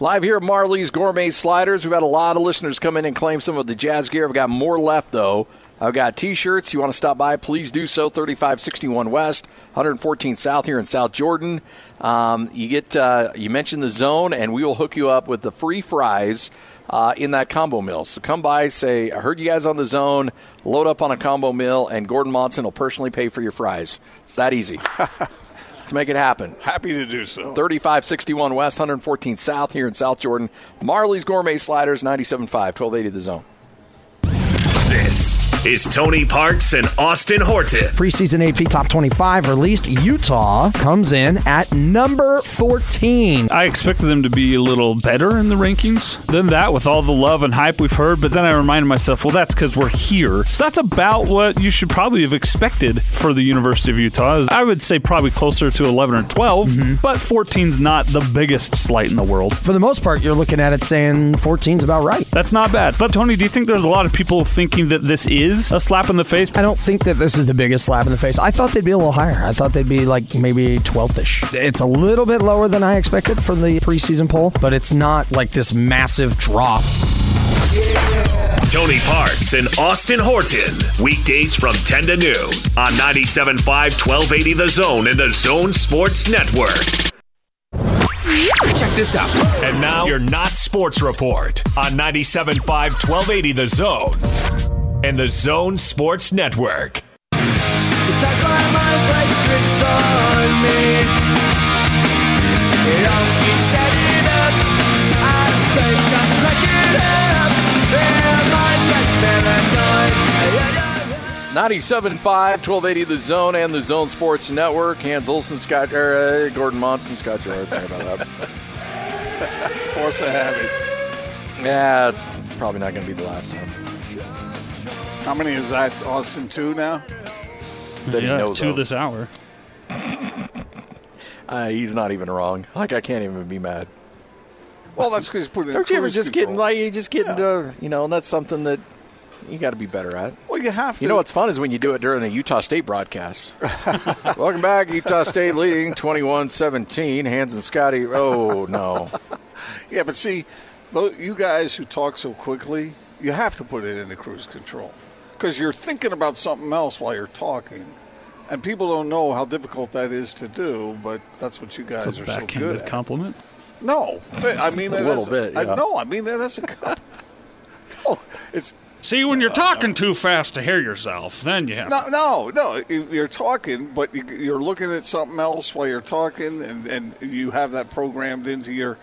Live here at Marley's Gourmet Sliders. We've had a lot of listeners come in and claim some of the jazz gear. We've got more left, though. I've got T-shirts. You want to stop by? Please do so. Thirty-five sixty-one West, 114 South here in South Jordan. Um, you get uh, you mentioned the zone, and we will hook you up with the free fries uh, in that combo meal. So come by, say I heard you guys on the zone. Load up on a combo meal, and Gordon Monson will personally pay for your fries. It's that easy. *laughs* Let's make it happen. Happy to do so. 3561 West, 114 South here in South Jordan. Marley's Gourmet Sliders, 97.5, 1280 the zone. This is Tony Parks and Austin Horton. Preseason AP Top 25 released. Utah comes in at number 14. I expected them to be a little better in the rankings than that with all the love and hype we've heard, but then I reminded myself, well, that's because we're here. So that's about what you should probably have expected for the University of Utah. I would say probably closer to 11 or 12, mm-hmm. but 14's not the biggest slight in the world. For the most part, you're looking at it saying 14's about right. That's not bad. But Tony, do you think there's a lot of people thinking that this is is a slap in the face? I don't think that this is the biggest slap in the face. I thought they'd be a little higher. I thought they'd be like maybe 12th ish. It's a little bit lower than I expected from the preseason poll, but it's not like this massive drop. Tony Parks and Austin Horton. Weekdays from 10 to noon on 97.5 1280 The Zone and The Zone Sports Network. Check this out. And now, your Not Sports Report on 97.5 1280 The Zone and the Zone Sports Network. Sometimes my mind plays tricks on me. It all keeps adding up. I think I'm cracking up. And my transparanoid. 97.5, 1280 The Zone and the Zone Sports Network. Hans Olsen, Scott, er, uh, Gordon Monson, Scott Garrard. Sorry about that. *laughs* Force of habit. Yeah, it's probably not going to be the last time. How many is that? Austin two now. That he knows two of. this hour. Uh, he's not even wrong. Like I can't even be mad. Well, that's because put it. in Don't you ever just control. get like you just get into you know, and that's something that you got to be better at. Well, you have to. You know what's fun is when you do it during a Utah State broadcast. *laughs* Welcome back, Utah State leading 21-17. Hans and Scotty. Oh no. Yeah, but see, you guys who talk so quickly, you have to put it into cruise control because you're thinking about something else while you're talking, and people don't know how difficult that is to do. But that's what you guys It's a are so good backhanded at. compliment. No, I mean *laughs* A that little is- bit, I, no, I mean that- that's a. *laughs* good- no, it's See, when you're talking too fast to hear yourself, then you have no, no, no. You're talking, but you- you're looking at something else while you're talking, and, and you have that programmed into your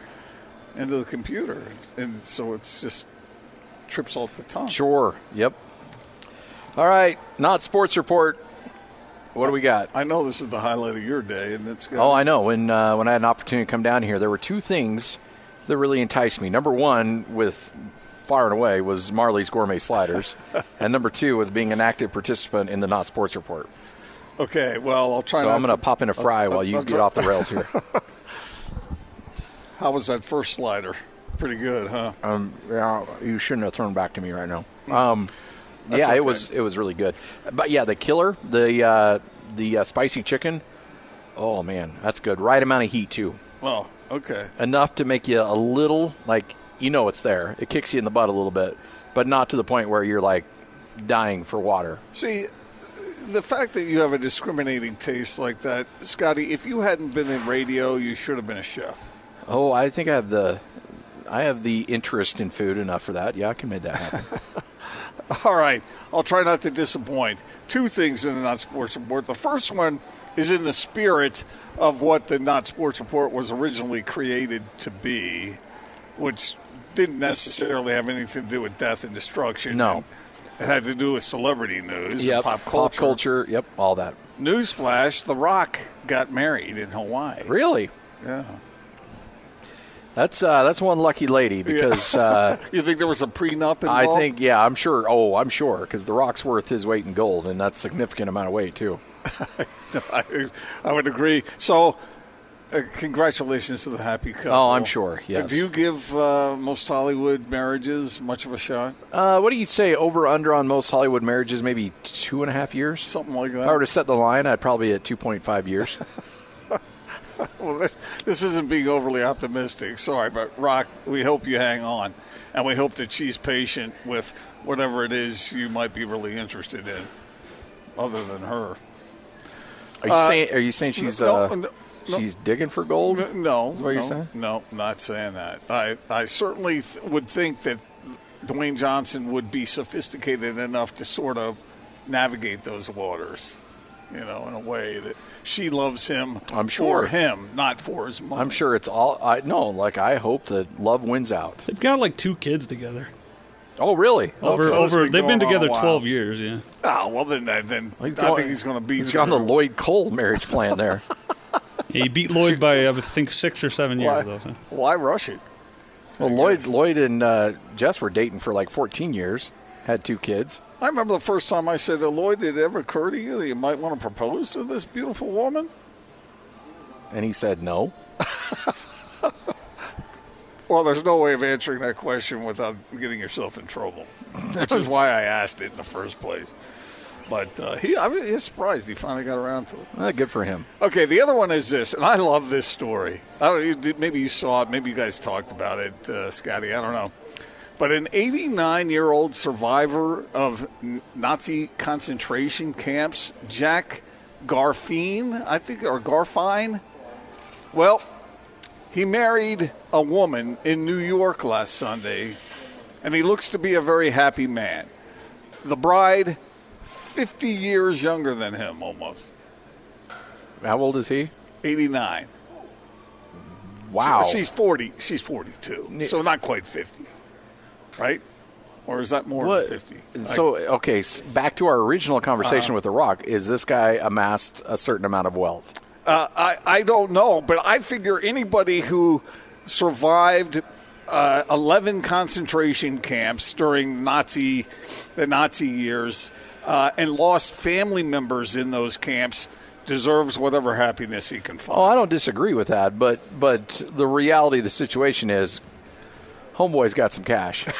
into the computer, and so it's just trips off the tongue. Sure. Yep. All right. Not sports report. What do we got? I know this is the highlight of your day, and it's Oh, I know. When uh, when I had an opportunity to come down here, there were two things that really enticed me. Number one, with far and away, was Marley's Gourmet Sliders, *laughs* and number two was being an active participant in the Not Sports Report. Okay, well, I'll try. So I'm going to pop in a fry while you get off the rails here. *laughs* How was that first slider? Pretty good, huh? Um, yeah, you shouldn't have thrown back to me right now. Um, That's yeah, okay. it was it was really good. But yeah, the killer, the uh, the uh, spicy chicken. Oh man, that's good. Right amount of heat too. Well, okay. Enough to make you a little like you know it's there. It kicks you in the butt a little bit, but not to the point where you're like dying for water. See, the fact that you have a discriminating taste like that, Scotty. If you hadn't been in radio, you should have been a chef. Oh, I think I have the I have the interest in food enough for that. Yeah, I can make that happen. *laughs* *laughs* All right, I'll try not to disappoint. Two things in the Not Sports Report. The first one is in the spirit of what the Not Sports Report was originally created to be, which didn't necessarily have anything to do with death and destruction. No. It had to do with celebrity news yep, pop culture. culture. Yep, all that. Newsflash: The Rock got married in Hawaii. Really? Yeah. That's uh, that's one lucky lady because *laughs* uh, You think there was a prenup involved? I think yeah, I'm sure. Oh, I'm sure because the Rock's worth his weight in gold, and that's a significant amount of weight too. *laughs* I, I would agree. So, uh, congratulations to the happy couple. Oh, I'm sure, yes. Uh, do you give uh, most Hollywood marriages much of a shot? Uh, what do you say over under on most Hollywood marriages? Maybe two and a half years, something like that. If I were to set the line, I'd probably at two point five years. *laughs* *laughs* well, this, this isn't being overly optimistic. Sorry, but Rock, we hope you hang on, and we hope that she's patient with whatever it is you might be really interested in, other than her. Are you Uh, saying? Are you saying she's no, uh, no, no. she's digging for gold? No, Is what you're saying? No, not saying that. I, I certainly th- would think that Dwayne Johnson would be sophisticated enough to sort of navigate those waters, you know, in a way that she loves him I'm sure. for him, not for his money. I'm sure it's all. I no, like I hope that love wins out. They've got like two kids together. Oh, really? Over, so over. been They've been going on a together twelve years. Yeah. Oh, well, then, then He's I going- think he's going to beat He's got the. Lloyd Cole marriage plan there. *laughs* He beat Lloyd by *laughs* I think six or seven years. Why, Though, so. why rush it? Well, Lloyd, Lloyd and uh, Jess were dating for like 14 years, had two kids. I remember the first time I said to Lloyd, did it ever occur to you that you might want to propose to this beautiful woman? And he said no. *laughs* Well, there's no way of answering that question without getting yourself in trouble, which is why I asked it in the first place. But uh, he, I mean, he's surprised he finally got around to it. Uh, good for him. Okay, the other one is this, and I love this story. I don't. Maybe you saw it. Maybe you guys talked about it, uh, Scotty. I don't know. But an 89-year-old survivor of Nazi concentration camps, Jack Garfine, I think, or Garfine. Well, he married a woman in New York last Sunday, and he looks to be a very happy man. the bride, 50 years younger than him almost. How old is he? 89. Wow. So she's 40. She's 42. So not quite 50. Right? Or is that more What? than 50? So okay, back to our original conversation Uh-huh. with The Rock. Is this guy amassed a certain amount of wealth? Uh, I, I don't know, but I figure anybody who survived uh, 11 concentration camps during Nazi the Nazi years uh, and lost family members in those camps deserves whatever happiness he can find. Oh, I don't disagree with that, but but the reality of the situation is, homeboy's got some cash. *laughs*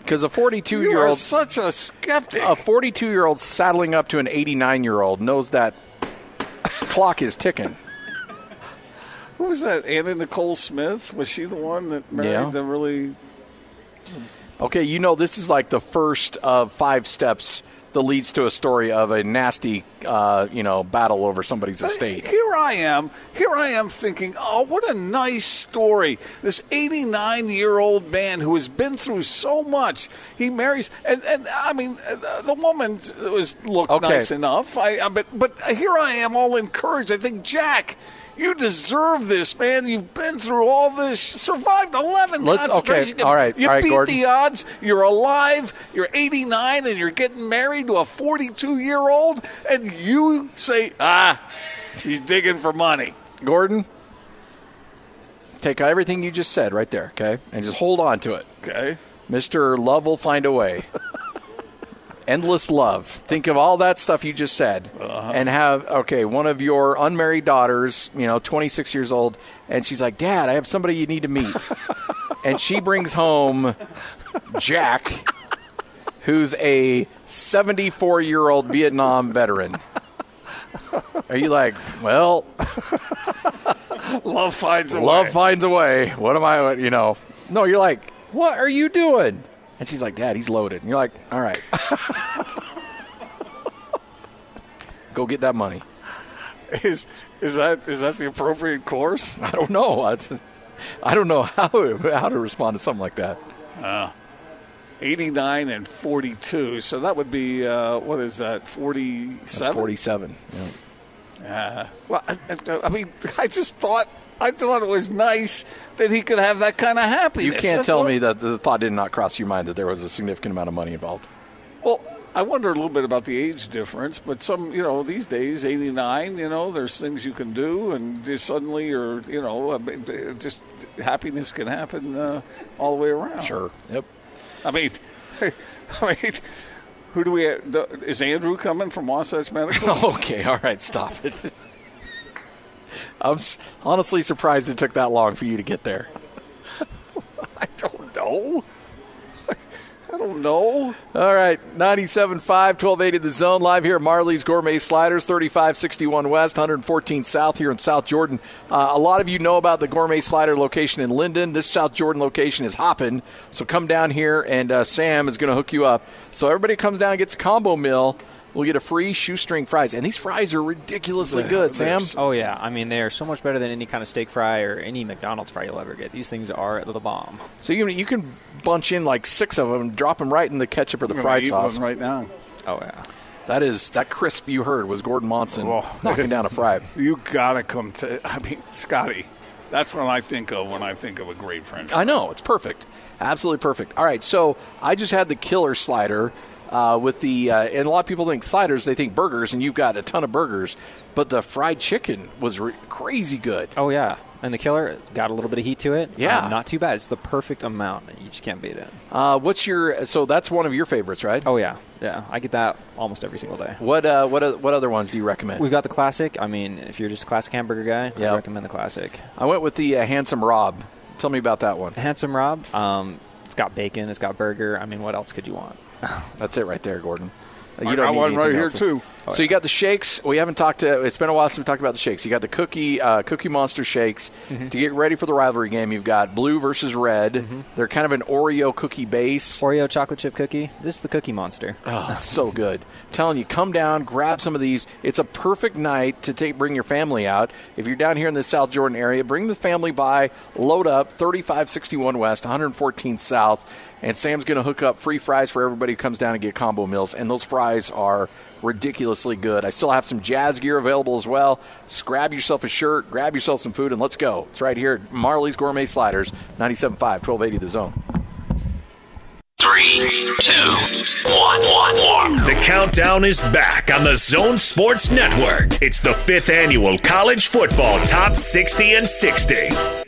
Because a 42 year old such a skeptic. a 42 year old saddling up to an 89 year old knows that clock is ticking. Who was that? Anna Nicole Smith? Was she the one that married Yeah. the really? Okay, you know this is like the first of five steps that leads to a story of a nasty, uh, you know, battle over somebody's estate. Here I am. Here I am thinking, oh, what a nice story. This 89 year old man who has been through so much. He marries, and, and I mean, the woman was looked Okay. nice enough. I, I, but but here I am, all encouraged. I think, Jack. You deserve this, man. You've been through all this. Survived 11 Let's- okay, concentration camps. all right, You all right, beat Gordon. the odds. You're alive. You're 89, and you're getting married to a 42 year old, and you say, ah, he's digging for money. Gordon, take everything you just said right there, okay, and just hold on to it. Okay. Mister Love will find a way. *laughs* Endless love. Think of all that stuff you just said, uh-huh. and have okay. One of your unmarried daughters, you know, 26 years old, and she's like, "Dad, I have somebody you need to meet," *laughs* and she brings home Jack, who's a 74 year old Vietnam veteran. Are you like, well, Love finds a love way. finds a way. What am I, you know? No, you're like, what are you doing? And she's like, Dad, he's loaded. And you're like, all right. *laughs* Go get that money. Is is that is that the appropriate course? I don't know. I just- I don't know how how to respond to something like that. Uh, 89 and 42. So that would be uh, what is that? 47. That's 47. Uh, well, I, I mean, *laughs* I just thought I thought it was nice that he could have that kind of happiness. You can't tell me that the thought did not cross your mind that there was a significant amount of money involved. Well, I wonder a little bit about the age difference, but some, you know, these days, 89, you know, there's things you can do, and just suddenly, or, you know, it just happiness can happen uh, all the way around. Sure. Yep. I mean, *laughs* I mean, who do we have? Is Andrew coming from Wasatch Medical? *laughs* okay, all right, stop it. *laughs* I'm honestly surprised it took that long for you to get there. *laughs* I don't know. *laughs* I don't know. All right, 97.5, 1280 the zone, live here at Marley's Gourmet Sliders, 3561 West, 114 South here in South Jordan. Uh, a lot of you know about the Gourmet Slider location in Lindon. This South Jordan location is hopping, so come down here and uh, Sam is going to hook you up. So everybody comes down and gets a combo meal. We'll get a free shoestring fries, and these fries are ridiculously good, Sam. Oh yeah, I mean they are so much better than any kind of steak fry or any McDonald's fry you'll ever get. These things are the bomb. So you can, you can bunch in like six of them drop them right in the ketchup or the I'm fry eat sauce. one right now. Oh yeah. That is that crisp you heard was Gordon Monson Oh. knocking down a fry. *laughs* You gotta come to. I mean, Scotty. That's what I think of when I think of a great French. I know it's perfect, absolutely perfect. All right, so I just had the killer slider uh, with the, uh, and a lot of people think sliders, they think burgers, and you've got a ton of burgers, but the fried chicken was re- crazy good. Oh yeah, and the killer it's got a little bit of heat to it. Yeah. Um, not too bad. It's the perfect amount. You just can't beat it. Uh, what's your? So that's one of your favorites, right? Oh yeah, yeah. I get that almost every single day. What uh, what what other ones do you recommend? We've got the classic. I mean, if you're just a classic hamburger guy, Yeah. I recommend the classic. I went with the uh, handsome Rob. Tell me about that one. Handsome Rob. Um, it's got bacon. It's got burger. I mean, what else could you want? That's it right there, Gordon. Uh, I got one right here, else. too. So you got the shakes. We haven't talked to. It's been a while since we talked about the shakes. You got the cookie uh, Cookie Monster shakes Mhm. to get ready for the rivalry game. You've got blue versus red. Mm-hmm. They're kind of an Oreo cookie base. Oreo chocolate chip cookie. This is the Cookie Monster. Oh, so good! I'm *laughs* telling you, come down, grab some of these. It's a perfect night to take bring your family out. If you're down here in the South Jordan area, bring the family by. Load up 3561 West, 114 South. And Sam's going to hook up free fries for everybody who comes down and get combo meals. And those fries are ridiculously good. I still have some jazz gear available as well. Just grab yourself a shirt, grab yourself some food, and let's go. It's right here at Marley's Gourmet Sliders, 97.5, 1280 The Zone. Three, two, one, one, one. The countdown is back on the Zone Sports Network. It's the fifth annual College Football Top 60 and 60.